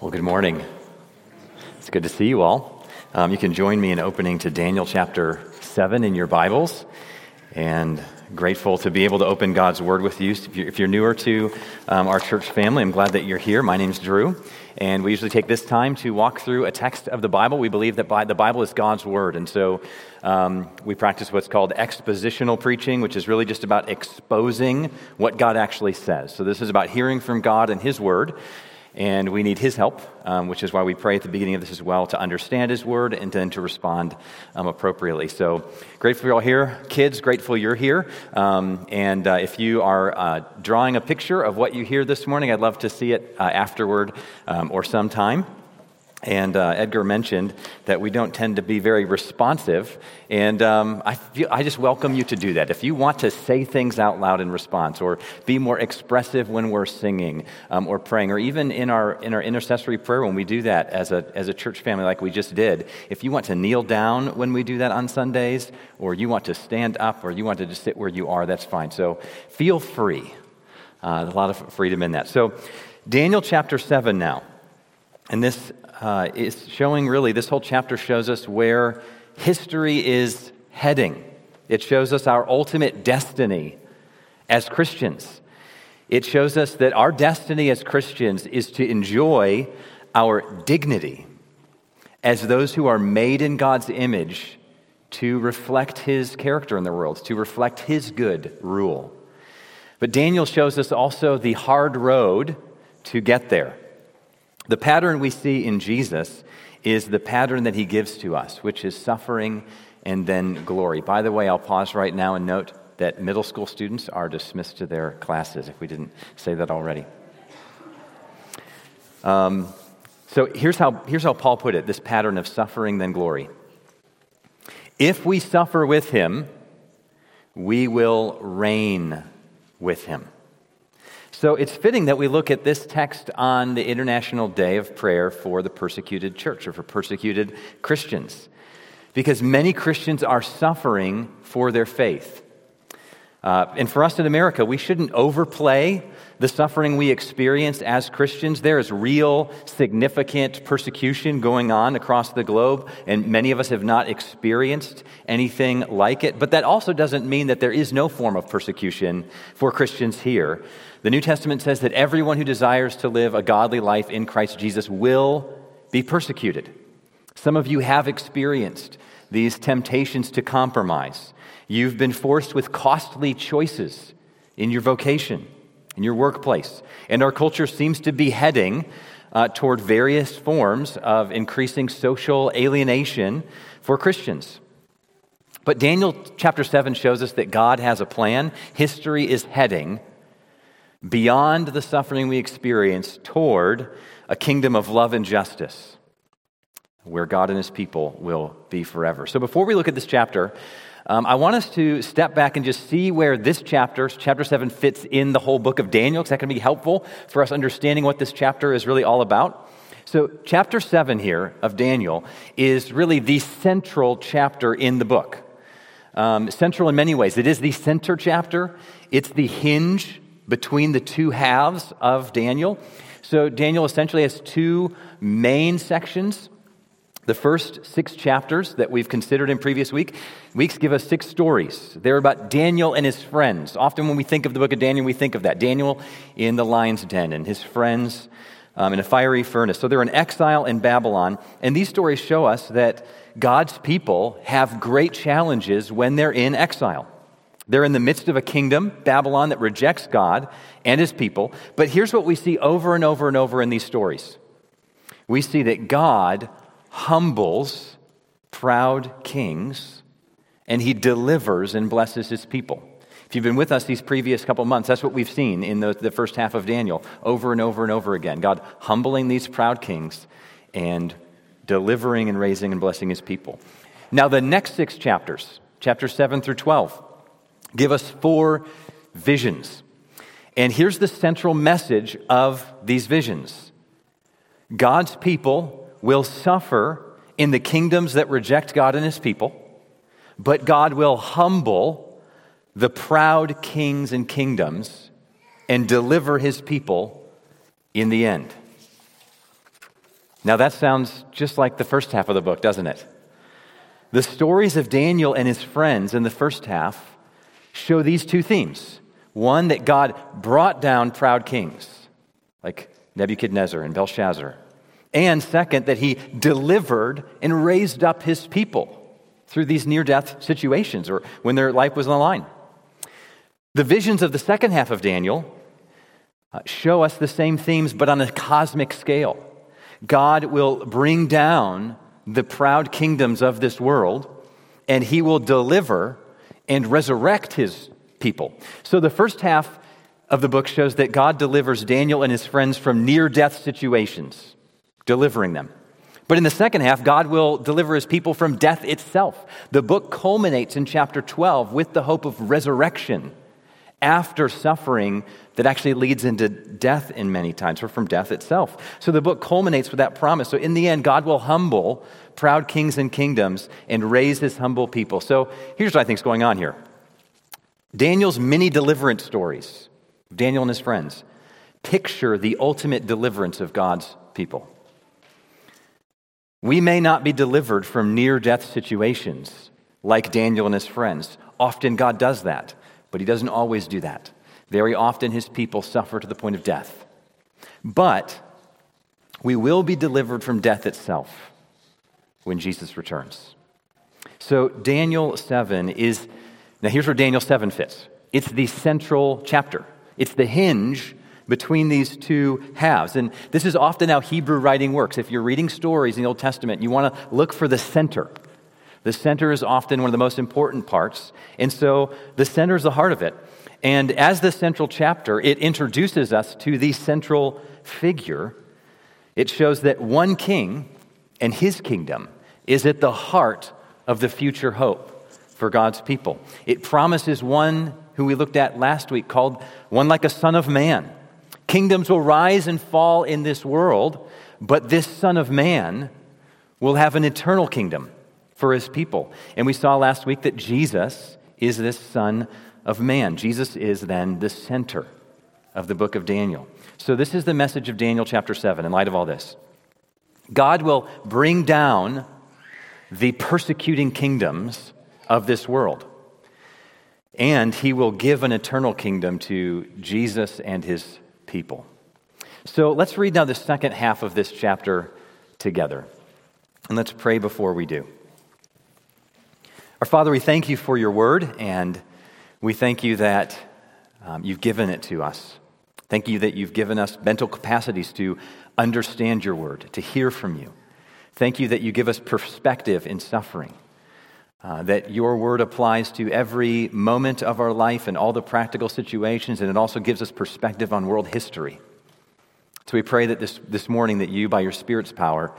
Well, good morning. It's good to see you all. Um, you can join me in opening to Daniel chapter 7 in your Bibles. And grateful to be able to open God's Word with you. If you're, newer to um, our church family, I'm glad that you're here. My name's Drew. And we usually take this time to walk through a text of the Bible. We believe that the Bible is God's Word. And so um, we practice what's called expositional preaching, which is really just about exposing what God actually says. So this is about hearing from God and His Word and we need his help, um, which is why we pray at the beginning of this as well to understand his word and then to respond um, appropriately. So grateful you're all here. Kids, grateful you're here. Um, and uh, if you are uh, drawing a picture of what you hear this morning, I'd love to see it uh, afterward um, or sometime. And uh, Edgar mentioned that we don't tend to be very responsive. And um, I, feel, I just welcome you to do that. If you want to say things out loud in response, or be more expressive when we're singing um, or praying, or even in our, in our intercessory prayer when we do that as a, as a church family, like we just did, if you want to kneel down when we do that on Sundays, or you want to stand up, or you want to just sit where you are, that's fine. So feel free. Uh, a lot of freedom in that. So, Daniel chapter 7 now. And this uh, is showing really, this whole chapter shows us where history is heading. It shows us our ultimate destiny as Christians. It shows us that our destiny as Christians is to enjoy our dignity as those who are made in God's image to reflect his character in the world, to reflect his good rule. But Daniel shows us also the hard road to get there. The pattern we see in Jesus is the pattern that he gives to us, which is suffering and then glory. By the way, I'll pause right now and note that middle school students are dismissed to their classes, if we didn't say that already. Um, so here's how, here's how Paul put it this pattern of suffering, then glory. If we suffer with him, we will reign with him. So it's fitting that we look at this text on the International Day of Prayer for the Persecuted Church or for persecuted Christians, because many Christians are suffering for their faith. Uh, and for us in America, we shouldn't overplay the suffering we experience as Christians. There is real, significant persecution going on across the globe, and many of us have not experienced anything like it. But that also doesn't mean that there is no form of persecution for Christians here. The New Testament says that everyone who desires to live a godly life in Christ Jesus will be persecuted. Some of you have experienced these temptations to compromise. You've been forced with costly choices in your vocation, in your workplace. And our culture seems to be heading uh, toward various forms of increasing social alienation for Christians. But Daniel chapter 7 shows us that God has a plan. History is heading beyond the suffering we experience toward a kingdom of love and justice where God and his people will be forever. So before we look at this chapter, um, I want us to step back and just see where this chapter, chapter 7, fits in the whole book of Daniel, because that can be helpful for us understanding what this chapter is really all about. So, chapter 7 here of Daniel is really the central chapter in the book. Um, central in many ways. It is the center chapter, it's the hinge between the two halves of Daniel. So, Daniel essentially has two main sections. The first six chapters that we've considered in previous week, weeks give us six stories. They're about Daniel and his friends. Often, when we think of the book of Daniel, we think of that Daniel in the lion's den and his friends um, in a fiery furnace. So, they're in exile in Babylon. And these stories show us that God's people have great challenges when they're in exile. They're in the midst of a kingdom, Babylon, that rejects God and his people. But here's what we see over and over and over in these stories we see that God humbles proud kings and he delivers and blesses his people. If you've been with us these previous couple months, that's what we've seen in the, the first half of Daniel over and over and over again. God humbling these proud kings and delivering and raising and blessing his people. Now, the next six chapters, chapters 7 through 12, give us four visions. And here's the central message of these visions God's people will suffer in the kingdoms that reject God and his people, but God will humble the proud kings and kingdoms and deliver his people in the end. Now, that sounds just like the first half of the book, doesn't it? The stories of Daniel and his friends in the first half show these two themes. One, that God brought down proud kings, like Nebuchadnezzar and Belshazzar. And second, that he delivered and raised up his people through these near death situations or when their life was on the line. The visions of the second half of Daniel uh, show us the same themes, but on a cosmic scale. God will bring down the proud kingdoms of this world, and he will deliver and resurrect his people. So the first half of the book shows that God delivers Daniel and his friends from near death situations, delivering them. But in the second half, God will deliver his people from death itself. The book culminates in chapter 12 with the hope of resurrection after suffering that actually leads into death in many times, or from death itself. So the book culminates with that promise. So in the end, God will humble proud kings and kingdoms and raise his humble people. So here's what I think is going on here Daniel's many deliverance stories, Daniel and his friends, picture the ultimate deliverance of God's people. We may not be delivered from near death situations like Daniel and his friends. Often God does that. But he doesn't always do that. Very often his people suffer to the point of death. But we will be delivered from death itself when Jesus returns. So Daniel 7 is, now here's where Daniel 7 fits. It's the central chapter, it's the hinge between these two halves. And this is often how Hebrew writing works. If you're reading stories in the Old Testament, you want to look for the center. The center is often one of the most important parts. And so the center is the heart of it. And as the central chapter, it introduces us to the central figure. It shows that one king and his kingdom is at the heart of the future hope for God's people. It promises one who we looked at last week called one like a son of man. Kingdoms will rise and fall in this world, but this son of man will have an eternal kingdom for his people. And we saw last week that Jesus is this Son of Man. Jesus is then the center of the book of Daniel. So, this is the message of Daniel chapter 7 in light of all this. God will bring down the persecuting kingdoms of this world. And he will give an eternal kingdom to Jesus and his people. So let's read now the second half of this chapter together. And let's pray before we do. Our Father, we thank you for your word, and we thank you that um, you've given it to us. Thank you that you've given us mental capacities to understand your word, to hear from you. Thank you that you give us perspective in suffering, uh, that your word applies to every moment of our life and all the practical situations, and it also gives us perspective on world history. So we pray that this, this morning that you, by your Spirit's power,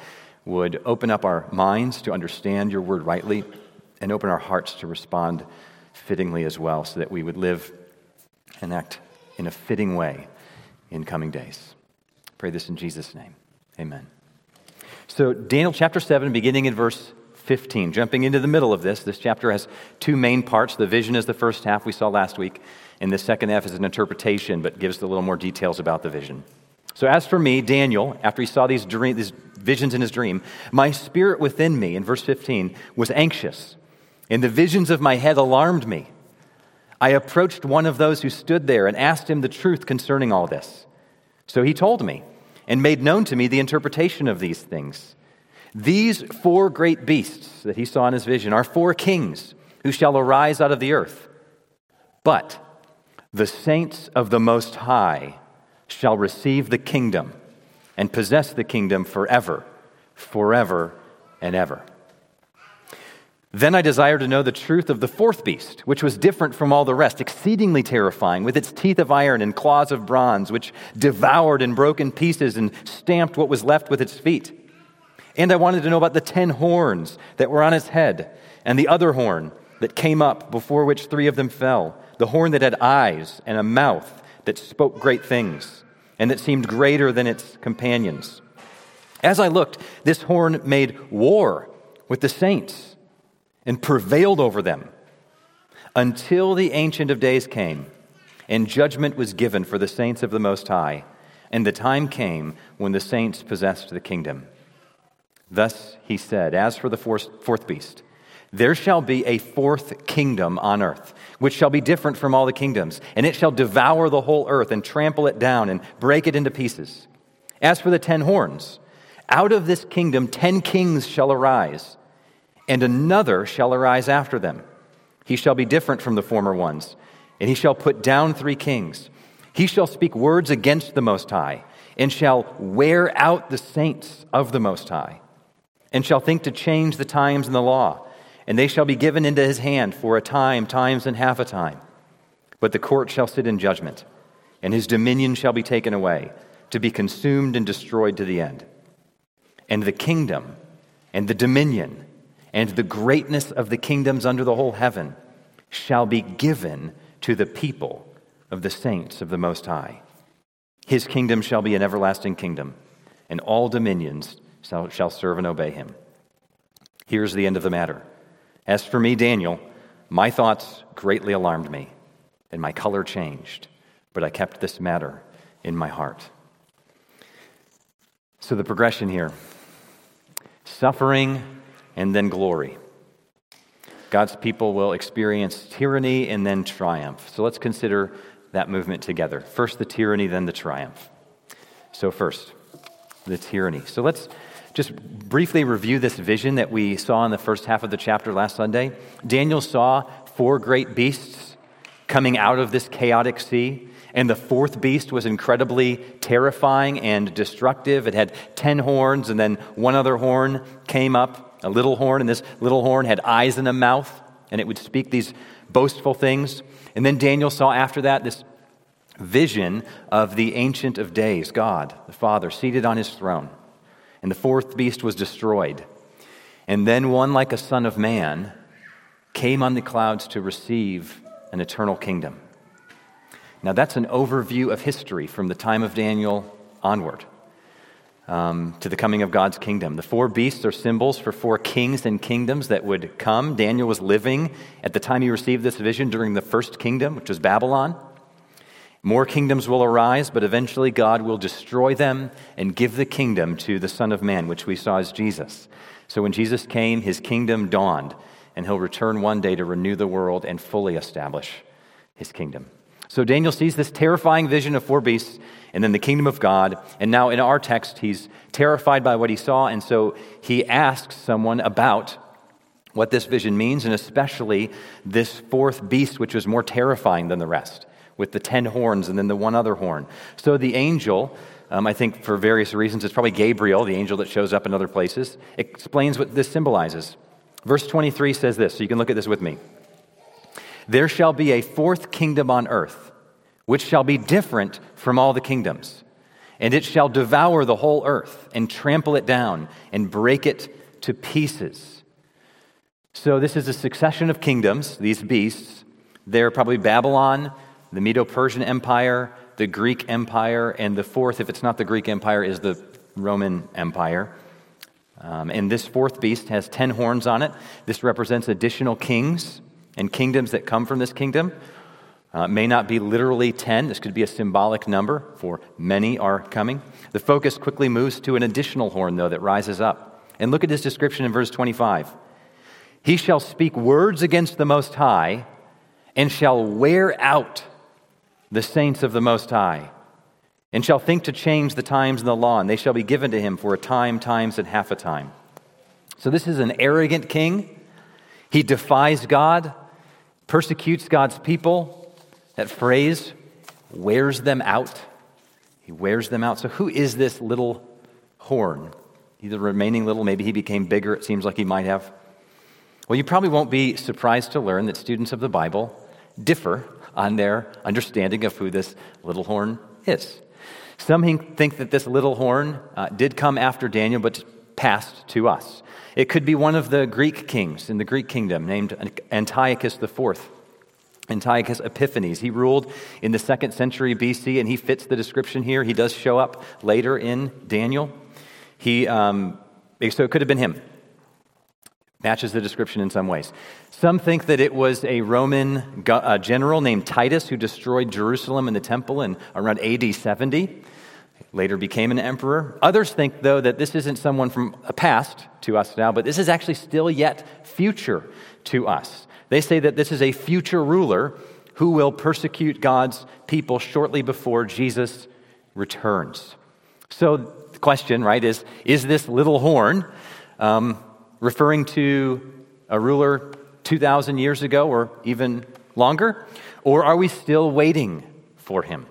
would open up our minds to understand your word rightly and open our hearts to respond fittingly as well, so that we would live and act in a fitting way in coming days. Pray this in Jesus' name. Amen. So, Daniel chapter 7, beginning in verse 15. Jumping into the middle of this, this chapter has two main parts. The vision is the first half we saw last week, and the second half is an interpretation, but gives a little more details about the vision. So, as for me, Daniel, after he saw these, dream, these visions in his dream, my spirit within me, in verse 15, was anxious and the visions of my head alarmed me. I approached one of those who stood there and asked him the truth concerning all this. So he told me and made known to me the interpretation of these things. These four great beasts that he saw in his vision are four kings who shall arise out of the earth. But the saints of the Most High shall receive the kingdom and possess the kingdom forever, forever and ever. Then I desired to know the truth of the fourth beast, which was different from all the rest, exceedingly terrifying, with its teeth of iron and claws of bronze, which devoured and broke in pieces and stamped what was left with its feet. And I wanted to know about the ten horns that were on its head, and the other horn that came up, before which three of them fell, the horn that had eyes and a mouth that spoke great things, and that seemed greater than its companions. As I looked, this horn made war with the saints and prevailed over them until the Ancient of Days came and judgment was given for the saints of the Most High. And the time came when the saints possessed the kingdom. Thus he said, As for the fourth beast, there shall be a fourth kingdom on earth, which shall be different from all the kingdoms, and it shall devour the whole earth and trample it down and break it into pieces. As for the ten horns, out of this kingdom ten kings shall arise, and another shall arise after them. He shall be different from the former ones, and he shall put down three kings. He shall speak words against the Most High, and shall wear out the saints of the Most High, and shall think to change the times and the law, and they shall be given into his hand for a time, times, and half a time. But the court shall sit in judgment, and his dominion shall be taken away, to be consumed and destroyed to the end. And the kingdom, and the dominion, and the greatness of the kingdoms under the whole heaven shall be given to the people of the saints of the Most High. His kingdom shall be an everlasting kingdom, and all dominions shall, serve and obey him. Here's the end of the matter. As for me, Daniel, my thoughts greatly alarmed me, and my color changed, but I kept this matter in my heart. So, the progression here suffering and then glory. God's people will experience tyranny and then triumph. So, let's consider that movement together. First the tyranny, then the triumph. So, first, the tyranny. So, let's just briefly review this vision that we saw in the first half of the chapter last Sunday. Daniel saw four great beasts coming out of this chaotic sea. And the fourth beast was incredibly terrifying and destructive. It had ten horns, and then one other horn came up, a little horn, and this little horn had eyes and a mouth, and it would speak these boastful things. And then Daniel saw after that this vision of the Ancient of Days, God, the Father, seated on his throne. And the fourth beast was destroyed. And then one, like a son of man, came on the clouds to receive an eternal kingdom. Now, that's an overview of history from the time of Daniel onward um, to the coming of God's kingdom. The four beasts are symbols for four kings and kingdoms that would come. Daniel was living at the time he received this vision during the first kingdom, which was Babylon. More kingdoms will arise, but eventually God will destroy them and give the kingdom to the Son of Man, which we saw as Jesus. So when Jesus came, his kingdom dawned, and he'll return one day to renew the world and fully establish his kingdom. So Daniel sees this terrifying vision of four beasts and then the kingdom of God. And now in our text, he's terrified by what he saw, and so he asks someone about what this vision means, and especially this fourth beast, which was more terrifying than the rest with the ten horns and then the one other horn. So the angel, um, I think for various reasons, it's probably Gabriel, the angel that shows up in other places, explains what this symbolizes. Verse 23 says this, so you can look at this with me. There shall be a fourth kingdom on earth, which shall be different from all the kingdoms. And it shall devour the whole earth and trample it down and break it to pieces. So, this is a succession of kingdoms, these beasts. They're probably Babylon, the Medo Persian Empire, the Greek Empire, and the fourth, if it's not the Greek Empire, is the Roman Empire. Um, and this fourth beast has ten horns on it. This represents additional kings and kingdoms that come from this kingdom. Uh, may not be literally 10. This could be a symbolic number, for many are coming. The focus quickly moves to an additional horn, though, that rises up. And look at his description in verse 25. He shall speak words against the Most High and shall wear out the saints of the Most High, and shall think to change the times and the law, and they shall be given to him for a time, times, and half a time. So this is an arrogant king. He defies God, persecutes God's people. That phrase wears them out. He wears them out. So who is this little horn? He's the remaining little, maybe he became bigger, it seems like he might have. Well, you probably won't be surprised to learn that students of the Bible differ on their understanding of who this little horn is. Some think that this little horn uh, did come after Daniel, but past to us. It could be one of the Greek kings in the Greek kingdom named Antiochus IV. Antiochus Epiphanes. He ruled in the second century BC, and he fits the description here. He does show up later in Daniel. He, um, so it could have been him. Matches the description in some ways. Some think that it was a Roman general named Titus who destroyed Jerusalem and the temple in around AD 70. Later became an emperor. Others think, though, that this isn't someone from a past to us now, but this is actually still yet future to us. They say that this is a future ruler who will persecute God's people shortly before Jesus returns. So the question, right, is is this little horn um, referring to a ruler 2,000 years ago or even longer? Or are we still waiting for him?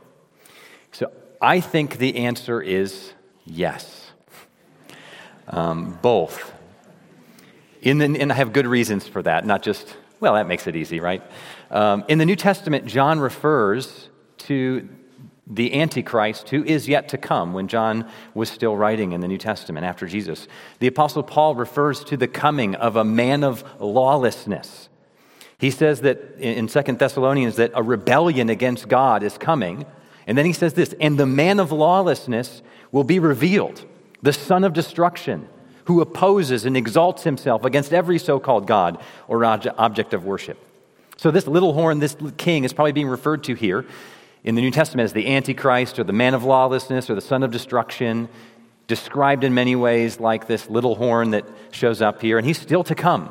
So I think the answer is yes. Um, both. The, and I have good reasons for that, not just, well, that makes it easy, right? Um, in the New Testament, John refers to the Antichrist who is yet to come when John was still writing in the New Testament after Jesus. The Apostle Paul refers to the coming of a man of lawlessness. He says that in Second Thessalonians that a rebellion against God is coming. And then he says this, and the man of lawlessness will be revealed, the son of destruction, who opposes and exalts himself against every so called God or object of worship. So, this little horn, this king, is probably being referred to here in the New Testament as the Antichrist or the man of lawlessness or the son of destruction, described in many ways like this little horn that shows up here, and he's still to come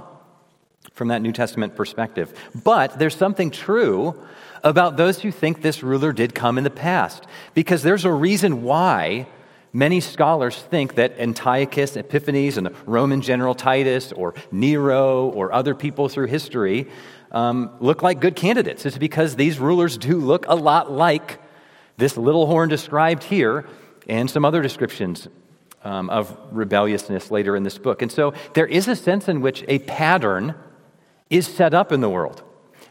from that New Testament perspective. But there's something true about those who think this ruler did come in the past, because there's a reason why many scholars think that Antiochus Epiphanes and the Roman general Titus or Nero or other people through history um, look like good candidates. It's because these rulers do look a lot like this little horn described here and some other descriptions um, of rebelliousness later in this book. And so there is a sense in which a pattern is set up in the world.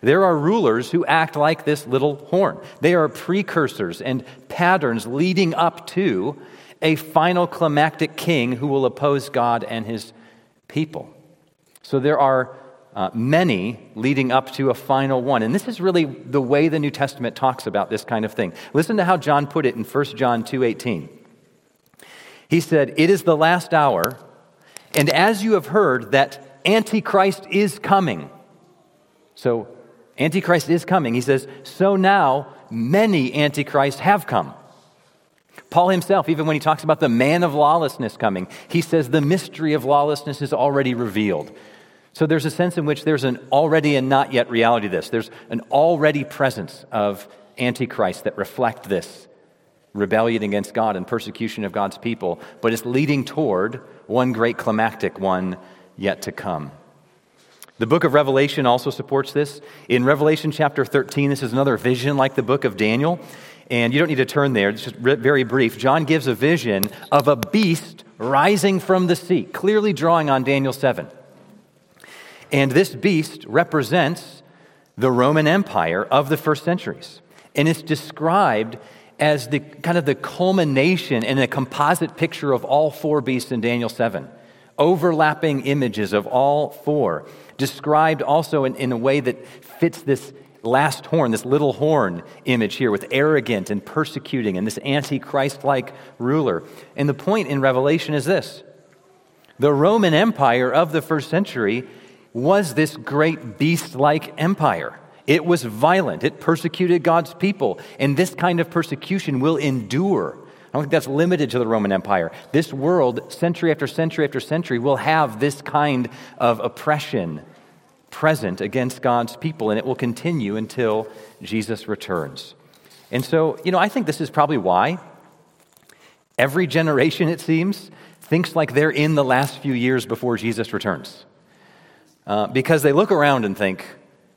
There are rulers who act like this little horn. They are precursors and patterns leading up to a final climactic king who will oppose God and his people. So there are uh, many leading up to a final one. And this is really the way the New Testament talks about this kind of thing. Listen to how John put it in 1 John 2:18. He said, "It is the last hour, and as you have heard that Antichrist is coming." So Antichrist is coming. He says, "So now many antichrists have come." Paul himself, even when he talks about the man of lawlessness coming, he says the mystery of lawlessness is already revealed. So there's a sense in which there's an already and not yet reality to this. There's an already presence of Antichrist that reflect this rebellion against God and persecution of God's people, but it's leading toward one great climactic one yet to come. The book of Revelation also supports this. In Revelation chapter 13, this is another vision like the book of Daniel. And you don't need to turn there, it's just very brief. John gives a vision of a beast rising from the sea, clearly drawing on Daniel 7. And this beast represents the Roman Empire of the first centuries. And it's described as the kind of the culmination and a composite picture of all four beasts in Daniel 7. Overlapping images of all four, described also in, in a way that fits this last horn, this little horn image here with arrogant and persecuting and this antichrist like ruler. And the point in Revelation is this the Roman Empire of the first century was this great beast like empire. It was violent, it persecuted God's people, and this kind of persecution will endure. I don't think that's limited to the Roman Empire. This world, century after century after century, will have this kind of oppression present against God's people, and it will continue until Jesus returns. And so, you know, I think this is probably why every generation, it seems, thinks like they're in the last few years before Jesus returns uh, because they look around and think,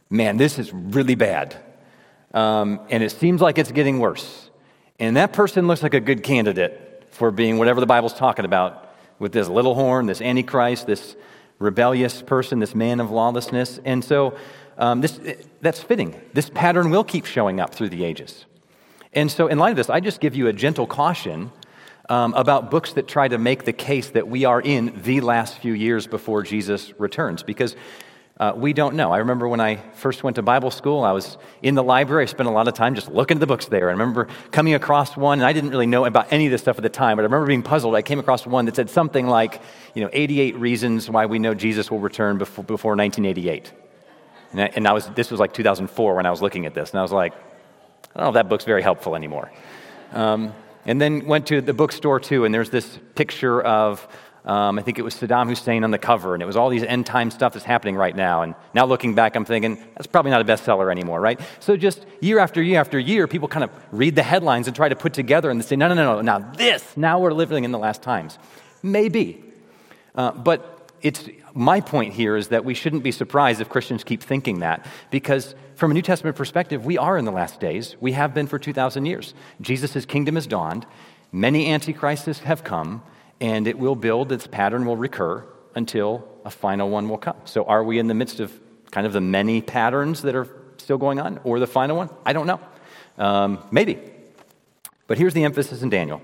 man, this is really bad. Um, and it seems like it's getting worse. And that person looks like a good candidate for being whatever the Bible's talking about with this little horn, this antichrist, this rebellious person, this man of lawlessness. And so um, this, that's fitting. This pattern will keep showing up through the ages. And so, in light of this, I just give you a gentle caution um, about books that try to make the case that we are in the last few years before Jesus returns because uh, we don't know. I remember when I first went to Bible school, I was in the library. I spent a lot of time just looking at the books there. I remember coming across one, and I didn't really know about any of this stuff at the time, but I remember being puzzled. I came across one that said something like, you know, 88 reasons why we know Jesus will return before, before 1988. And, I, and I was, this was like 2004 when I was looking at this, and I was like, I don't know if that book's very helpful anymore. Um, And then went to the bookstore too, and there's this picture of, um, I think it was Saddam Hussein on the cover, and it was all these end time stuff that's happening right now. And now looking back, I'm thinking, that's probably not a bestseller anymore, right? So just year after year after year, people kind of read the headlines and try to put together and they say, no, no, no, no, now this, now we're living in the last times. Maybe. Uh, but it's, my point here is that we shouldn't be surprised if Christians keep thinking that, because from a New Testament perspective, we are in the last days. We have been for 2,000 years. Jesus' kingdom has dawned, many antichrists have come, and it will build, its pattern will recur until a final one will come. So, are we in the midst of kind of the many patterns that are still going on, or the final one? I don't know. Um, maybe. But here's the emphasis in Daniel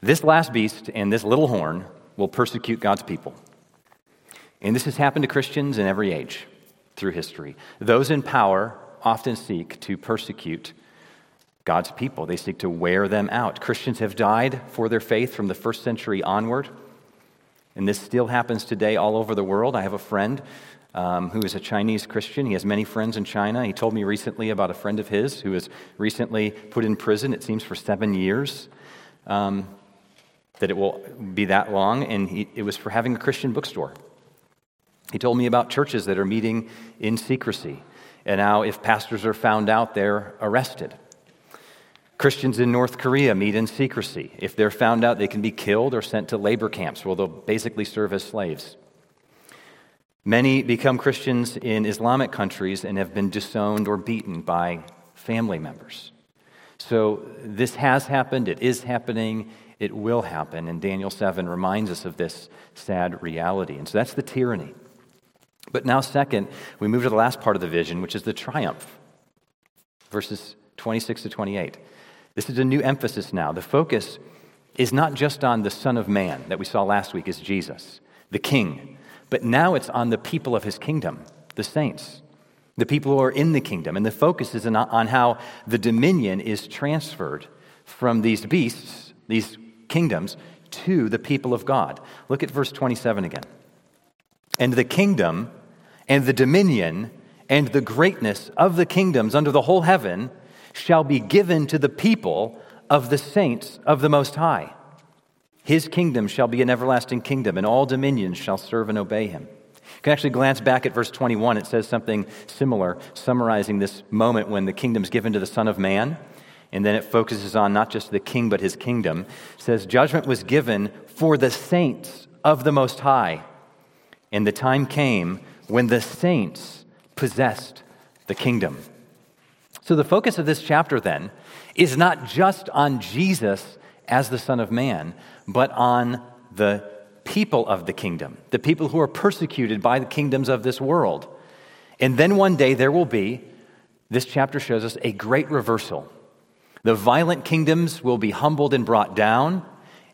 this last beast and this little horn will persecute God's people. And this has happened to Christians in every age through history. Those in power often seek to persecute God's people, they seek to wear them out. Christians have died for their faith from the first century onward. And this still happens today all over the world. I have a friend um, who is a Chinese Christian. He has many friends in China. He told me recently about a friend of his who was recently put in prison, it seems, for seven years. Um, that it will be that long, and he, it was for having a Christian bookstore. He told me about churches that are meeting in secrecy. And now, if pastors are found out, they're arrested. Christians in North Korea meet in secrecy. If they're found out, they can be killed or sent to labor camps where they'll basically serve as slaves. Many become Christians in Islamic countries and have been disowned or beaten by family members. So, this has happened, it is happening, it will happen. And Daniel 7 reminds us of this sad reality. And so, that's the tyranny. But now, second, we move to the last part of the vision, which is the triumph. Verses 26 to 28. This is a new emphasis now. The focus is not just on the Son of Man that we saw last week as Jesus, the King, but now it's on the people of his kingdom, the saints, the people who are in the kingdom. And the focus is on how the dominion is transferred from these beasts, these kingdoms, to the people of God. Look at verse 27 again. And the kingdom and the dominion and the greatness of the kingdoms under the whole heaven shall be given to the people of the saints of the Most High. His kingdom shall be an everlasting kingdom, and all dominions shall serve and obey him. You can actually glance back at verse 21. It says something similar, summarizing this moment when the kingdom is given to the Son of Man. And then it focuses on not just the king, but his kingdom. It says, Judgment was given for the saints of the Most High. And the time came when the saints possessed the kingdom. So, the focus of this chapter then is not just on Jesus as the Son of Man, but on the people of the kingdom, the people who are persecuted by the kingdoms of this world. And then one day there will be, this chapter shows us, a great reversal. The violent kingdoms will be humbled and brought down,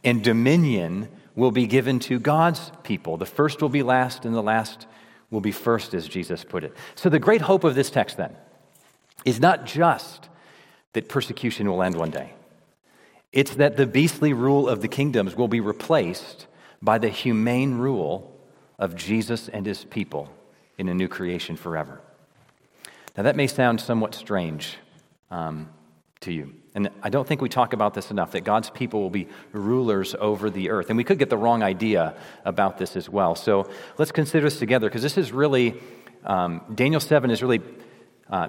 and dominion will be given to God's people. The first will be last, and the last will be first, as Jesus put it. So, the great hope of this text then is not just that persecution will end one day, it's that the beastly rule of the kingdoms will be replaced by the humane rule of Jesus and his people in a new creation forever. Now, that may sound somewhat strange um, to you. And I don't think we talk about this enough that God's people will be rulers over the earth. And we could get the wrong idea about this as well. So let's consider this together because this is really, um, Daniel 7 is really uh,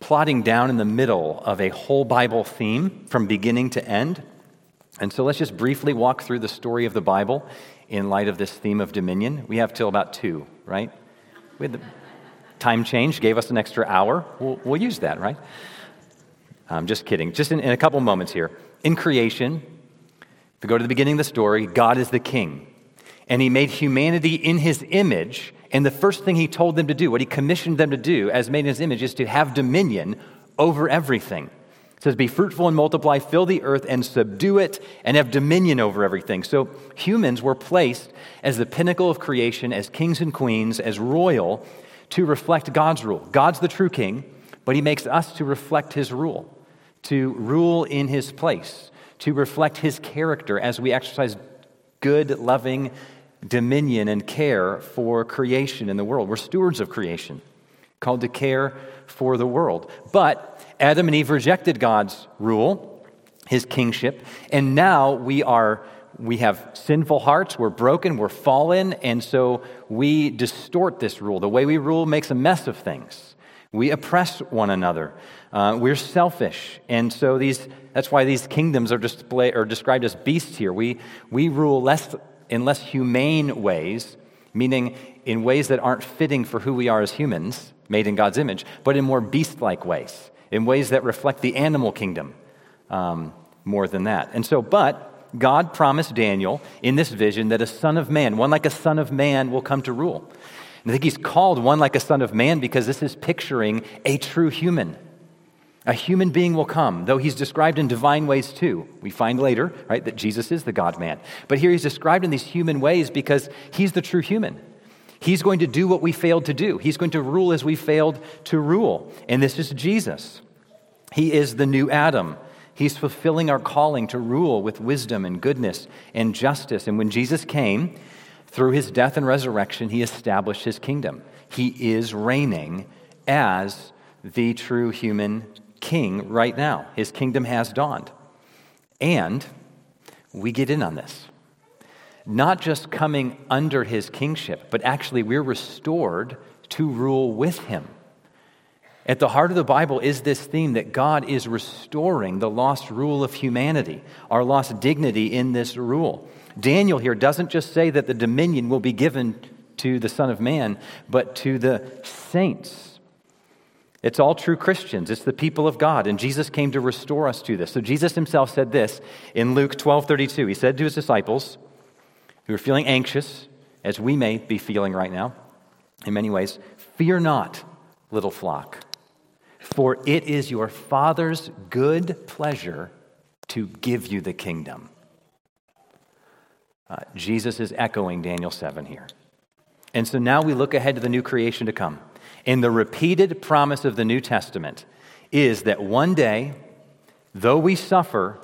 plotting down in the middle of a whole Bible theme from beginning to end. And so let's just briefly walk through the story of the Bible in light of this theme of dominion. We have till about two, right? We had the time change, gave us an extra hour. We'll, we'll use that, right? I'm just kidding. Just in, in a couple moments here. In creation, if we go to the beginning of the story, God is the king. And he made humanity in his image. And the first thing he told them to do, what he commissioned them to do as made in his image, is to have dominion over everything. It says, Be fruitful and multiply, fill the earth and subdue it, and have dominion over everything. So humans were placed as the pinnacle of creation, as kings and queens, as royal, to reflect God's rule. God's the true king, but he makes us to reflect his rule to rule in his place, to reflect his character as we exercise good, loving dominion and care for creation in the world. We're stewards of creation, called to care for the world. But Adam and Eve rejected God's rule, his kingship. And now we are we have sinful hearts, we're broken, we're fallen, and so we distort this rule. The way we rule makes a mess of things. We oppress one another. Uh, we're selfish. And so these, that's why these kingdoms are, display, are described as beasts here. We, we rule less, in less humane ways, meaning in ways that aren't fitting for who we are as humans, made in God's image, but in more beast like ways, in ways that reflect the animal kingdom um, more than that. And so, but God promised Daniel in this vision that a son of man, one like a son of man, will come to rule. And I think he's called one like a son of man because this is picturing a true human. A human being will come, though he's described in divine ways too. We find later, right, that Jesus is the God man. But here he's described in these human ways because he's the true human. He's going to do what we failed to do. He's going to rule as we failed to rule. And this is Jesus. He is the new Adam. He's fulfilling our calling to rule with wisdom and goodness and justice. And when Jesus came, through his death and resurrection, he established his kingdom. He is reigning as the true human king right now. His kingdom has dawned. And we get in on this. Not just coming under his kingship, but actually we're restored to rule with him. At the heart of the Bible is this theme that God is restoring the lost rule of humanity, our lost dignity in this rule. Daniel here doesn't just say that the dominion will be given to the Son of Man, but to the saints. It's all true Christians. It's the people of God. And Jesus came to restore us to this. So Jesus himself said this in Luke 12 32. He said to his disciples, who are feeling anxious, as we may be feeling right now, in many ways, fear not, little flock. For it is your Father's good pleasure to give you the kingdom. Uh, Jesus is echoing Daniel 7 here. And so now we look ahead to the new creation to come. And the repeated promise of the New Testament is that one day, though we suffer,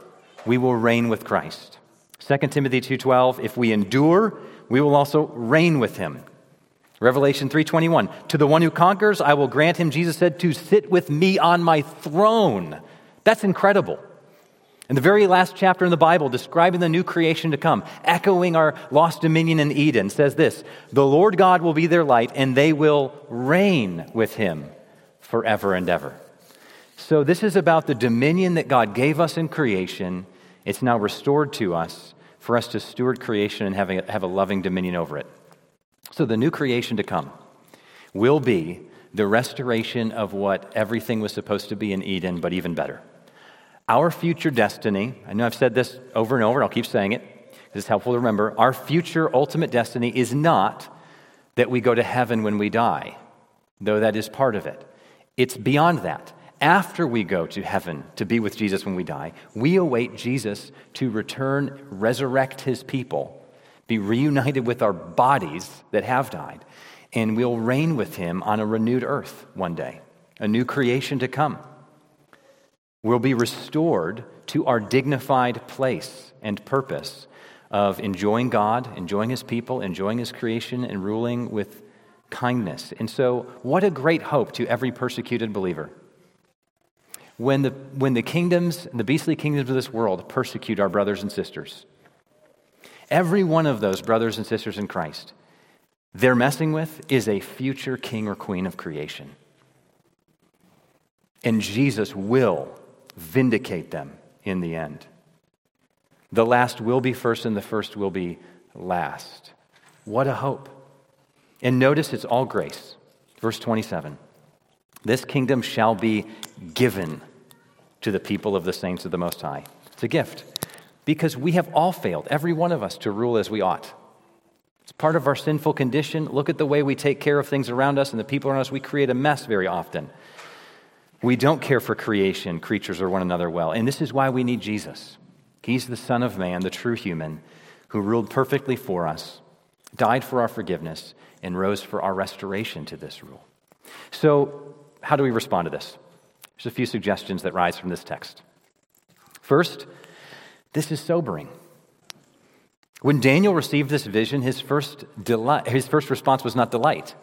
we will reign with Christ. 2 Timothy 2:12 if we endure we will also reign with him Revelation 3:21 To the one who conquers I will grant him Jesus said to sit with me on my throne. That's incredible. In the very last chapter in the Bible describing the new creation to come, echoing our lost dominion in Eden says this, the Lord God will be their light and they will reign with him forever and ever. So this is about the dominion that God gave us in creation. It's now restored to us for us to steward creation and having, have a loving dominion over it. So, the new creation to come will be the restoration of what everything was supposed to be in Eden, but even better. Our future destiny, I know I've said this over and over, and I'll keep saying it because it's helpful to remember. Our future ultimate destiny is not that we go to heaven when we die, though that is part of it. It's beyond that. After we go to heaven to be with Jesus when we die, we await Jesus to return, resurrect his people be reunited with our bodies that have died, and we'll reign with him on a renewed earth one day, a new creation to come. We'll be restored to our dignified place and purpose of enjoying God, enjoying his people, enjoying his creation, and ruling with kindness. And so, what a great hope to every persecuted believer. When the, when the kingdoms, the beastly kingdoms of this world persecute our brothers and sisters, Every one of those brothers and sisters in Christ they're messing with is a future king or queen of creation. And Jesus will vindicate them in the end. The last will be first, and the first will be last. What a hope. And notice it's all grace. Verse 27 This kingdom shall be given to the people of the saints of the Most High. It's a gift because we have all failed, every one of us, to rule as we ought. It's part of our sinful condition. Look at the way we take care of things around us and the people around us. We create a mess very often. We don't care for creation, creatures, or one another well. And this is why we need Jesus. He's the Son of Man, the true human, who ruled perfectly for us, died for our forgiveness, and rose for our restoration to this rule. So, how do we respond to this? There's a few suggestions that rise from this text. First, this is sobering. When Daniel received this vision, his first, delight, his first response was not delight.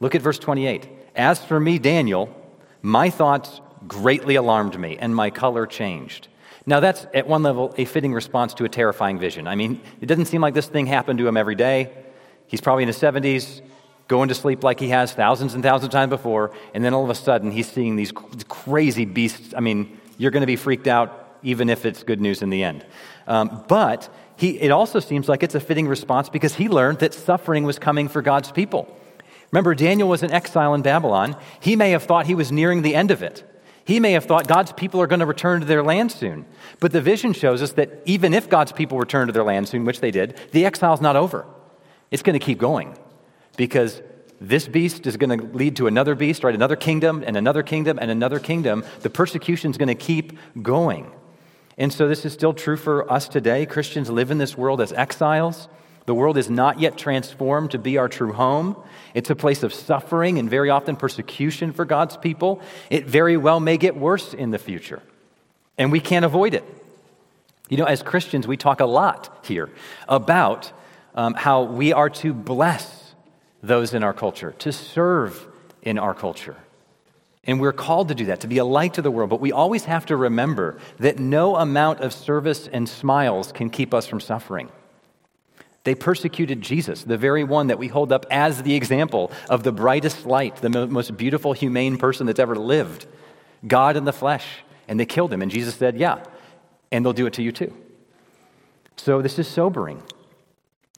Look at verse 28. As for me, Daniel, my thoughts greatly alarmed me, and my color changed. Now, that's at one level a fitting response to a terrifying vision. I mean, it doesn't seem like this thing happened to him every day. He's probably in his 70s, going to sleep like he has thousands and thousands of times before, and then all of a sudden he's seeing these crazy beasts. I mean, you're going to be freaked out even if it's good news in the end. Um, but he, it also seems like it's a fitting response because he learned that suffering was coming for God's people. Remember, Daniel was in exile in Babylon. He may have thought he was nearing the end of it. He may have thought God's people are going to return to their land soon. But the vision shows us that even if God's people return to their land soon, which they did, the exile's not over. It's going to keep going because this beast is going to lead to another beast, right? Another kingdom and another kingdom and another kingdom. The persecution is going to keep going. And so this is still true for us today. Christians live in this world as exiles. The world is not yet transformed to be our true home. It's a place of suffering and very often persecution for God's people. It very well may get worse in the future, and we can't avoid it. You know, as Christians, we talk a lot here about um, how we are to bless those in our culture, to serve in our culture. And we're called to do that, to be a light to the world. But we always have to remember that no amount of service and smiles can keep us from suffering. They persecuted Jesus, the very one that we hold up as the example of the brightest light, the most beautiful, humane person that's ever lived, God in the flesh. And they killed him. And Jesus said, Yeah, and they'll do it to you too. So this is sobering.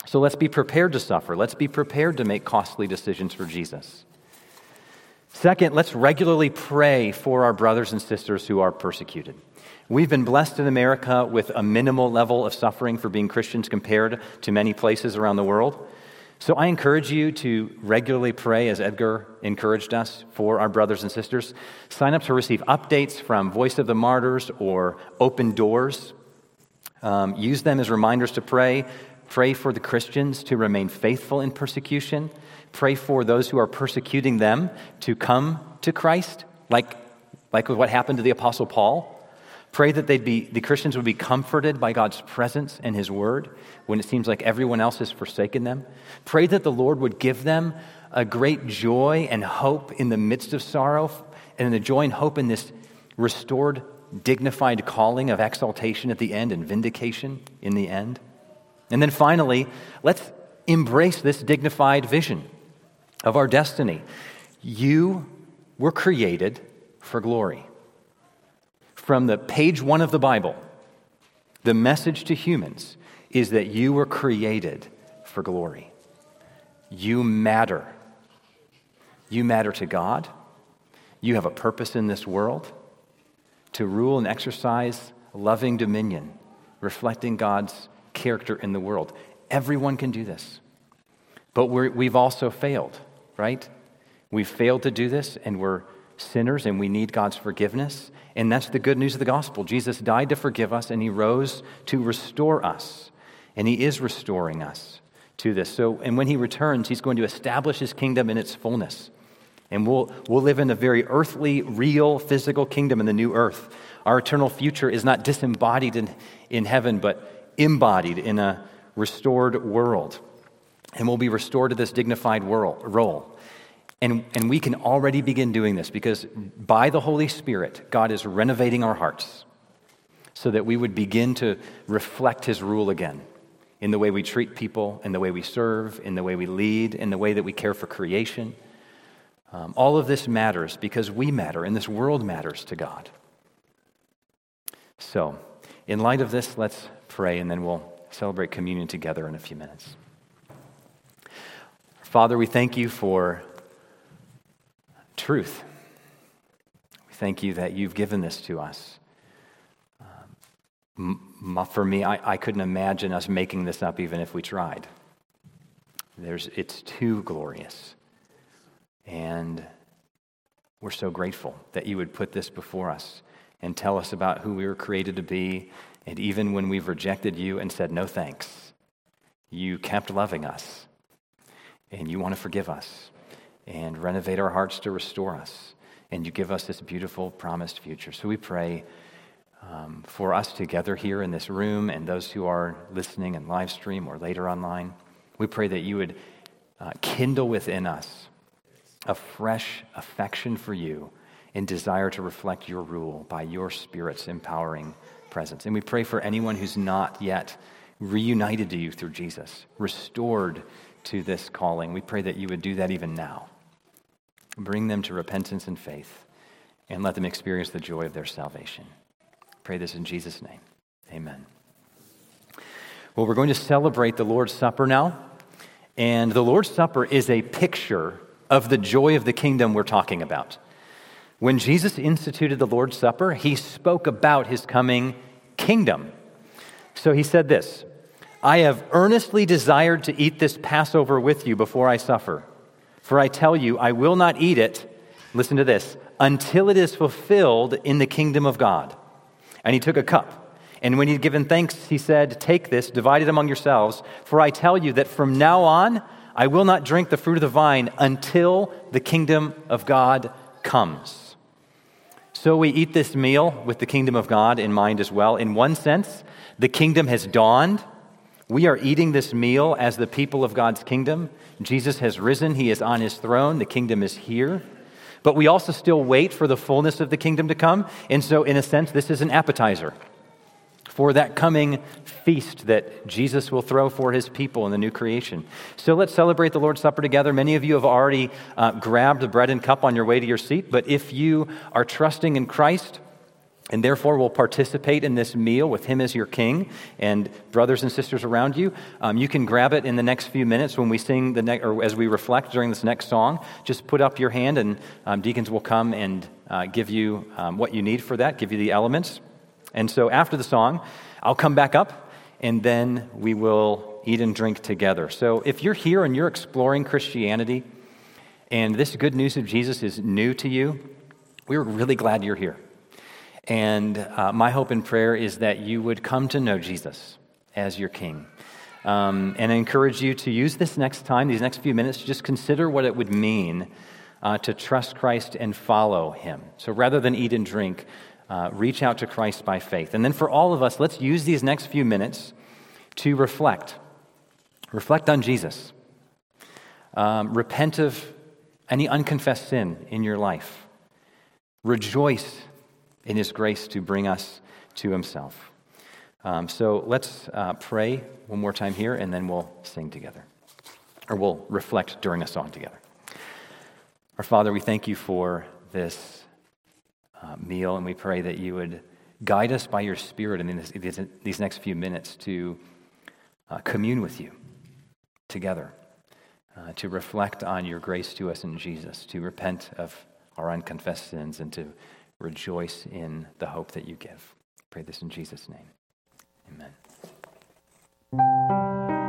So let's be prepared to suffer. Let's be prepared to make costly decisions for Jesus. Second, let's regularly pray for our brothers and sisters who are persecuted. We've been blessed in America with a minimal level of suffering for being Christians compared to many places around the world. So I encourage you to regularly pray, as Edgar encouraged us, for our brothers and sisters. Sign up to receive updates from Voice of the Martyrs or Open Doors. Um, use them as reminders to pray. Pray for the Christians to remain faithful in persecution. Pray for those who are persecuting them to come to Christ, like, like what happened to the Apostle Paul. Pray that they'd be, the Christians would be comforted by God's presence and His Word when it seems like everyone else has forsaken them. Pray that the Lord would give them a great joy and hope in the midst of sorrow, and the joy and hope in this restored, dignified calling of exaltation at the end and vindication in the end. And then finally, let's embrace this dignified vision of our destiny. You were created for glory from the page one of the Bible, the message to humans is that you were created for glory. You matter. You matter to God. You have a purpose in this world to rule and exercise loving dominion, reflecting God's character in the world. Everyone can do this. But we have also failed, right? We've failed to do this, and we're sinners, and we need God's forgiveness. And that's the good news of the gospel. Jesus died to forgive us, and he rose to restore us. And he is restoring us to this. So, and when he returns, he's going to establish his kingdom in its fullness. And we'll, we'll live in a very earthly, real, physical kingdom in the new earth. Our eternal future is not disembodied in, in heaven, but embodied in a restored world. And we'll be restored to this dignified world, role. And, and we can already begin doing this because by the Holy Spirit, God is renovating our hearts so that we would begin to reflect His rule again in the way we treat people, in the way we serve, in the way we lead, in the way that we care for creation. Um, all of this matters because we matter, and this world matters to God. So, in light of this, let's pray, and then we'll celebrate communion together in a few minutes. Father, we thank you for truth. We thank you that you've given this to us. Um, for me, I, I couldn't imagine us making this up even if we tried. There's, it's too glorious. And we're so grateful that you would put this before us and tell us about who we were created to be. And even when we've rejected you and said no thanks, you kept loving us and you want to forgive us and renovate our hearts to restore us. And you give us this beautiful promised future. So we pray um, for us together here in this room and those who are listening in live stream or later online. We pray that you would uh, kindle within us a fresh affection for you and desire to reflect your rule by your Spirit's empowering presence. And we pray for anyone who's not yet reunited to you through Jesus, restored to this calling. We pray that you would do that even now. Bring them to repentance and faith, and let them experience the joy of their salvation. Pray this in Jesus' name. Amen. Well, we're going to celebrate the Lord's Supper now. And the Lord's Supper is a picture of the joy of the kingdom we're talking about. When Jesus instituted the Lord's Supper, he spoke about his coming kingdom. So he said this I have earnestly desired to eat this Passover with you before I suffer. For I tell you, I will not eat it, listen to this, until it is fulfilled in the kingdom of God. And he took a cup. And when he had given thanks, he said, Take this, divide it among yourselves, for I tell you that from now on I will not drink the fruit of the vine until the kingdom of God comes. So we eat this meal with the kingdom of God in mind as well. In one sense, the kingdom has dawned. We are eating this meal as the people of God's kingdom. Jesus has risen, he is on his throne, the kingdom is here. But we also still wait for the fullness of the kingdom to come. And so, in a sense, this is an appetizer for that coming feast that Jesus will throw for his people in the new creation. So let's celebrate the Lord's Supper together. Many of you have already uh, grabbed the bread and cup on your way to your seat, but if you are trusting in Christ, and therefore will participate in this meal with him as your king and brothers and sisters around you um, you can grab it in the next few minutes when we sing the next or as we reflect during this next song just put up your hand and um, deacons will come and uh, give you um, what you need for that give you the elements and so after the song, I'll come back up and then we will eat and drink together. So if you're here and you're exploring Christianity and this good news of Jesus is new to you, we're really glad you're here. And uh, my hope and prayer is that you would come to know Jesus as your King. Um, and I encourage you to use this next time, these next few minutes, to just consider what it would mean uh, to trust Christ and follow him. So rather than eat and drink, uh, reach out to Christ by faith. And then for all of us, let's use these next few minutes to reflect. Reflect on Jesus. Um, repent of any unconfessed sin in your life. Rejoice in His grace to bring us to Himself. Um, so let's uh, pray one more time here, and then we'll sing together. Or we'll reflect during a song together. Our Father, we thank you for this uh, meal, and we pray that you would guide us by your Spirit in this, these, next few minutes to uh, commune with you together, uh, to reflect on your grace to us in Jesus, to repent of our unconfessed sins, and to rejoice in the hope that you give. pray this in Jesus' name. Amen.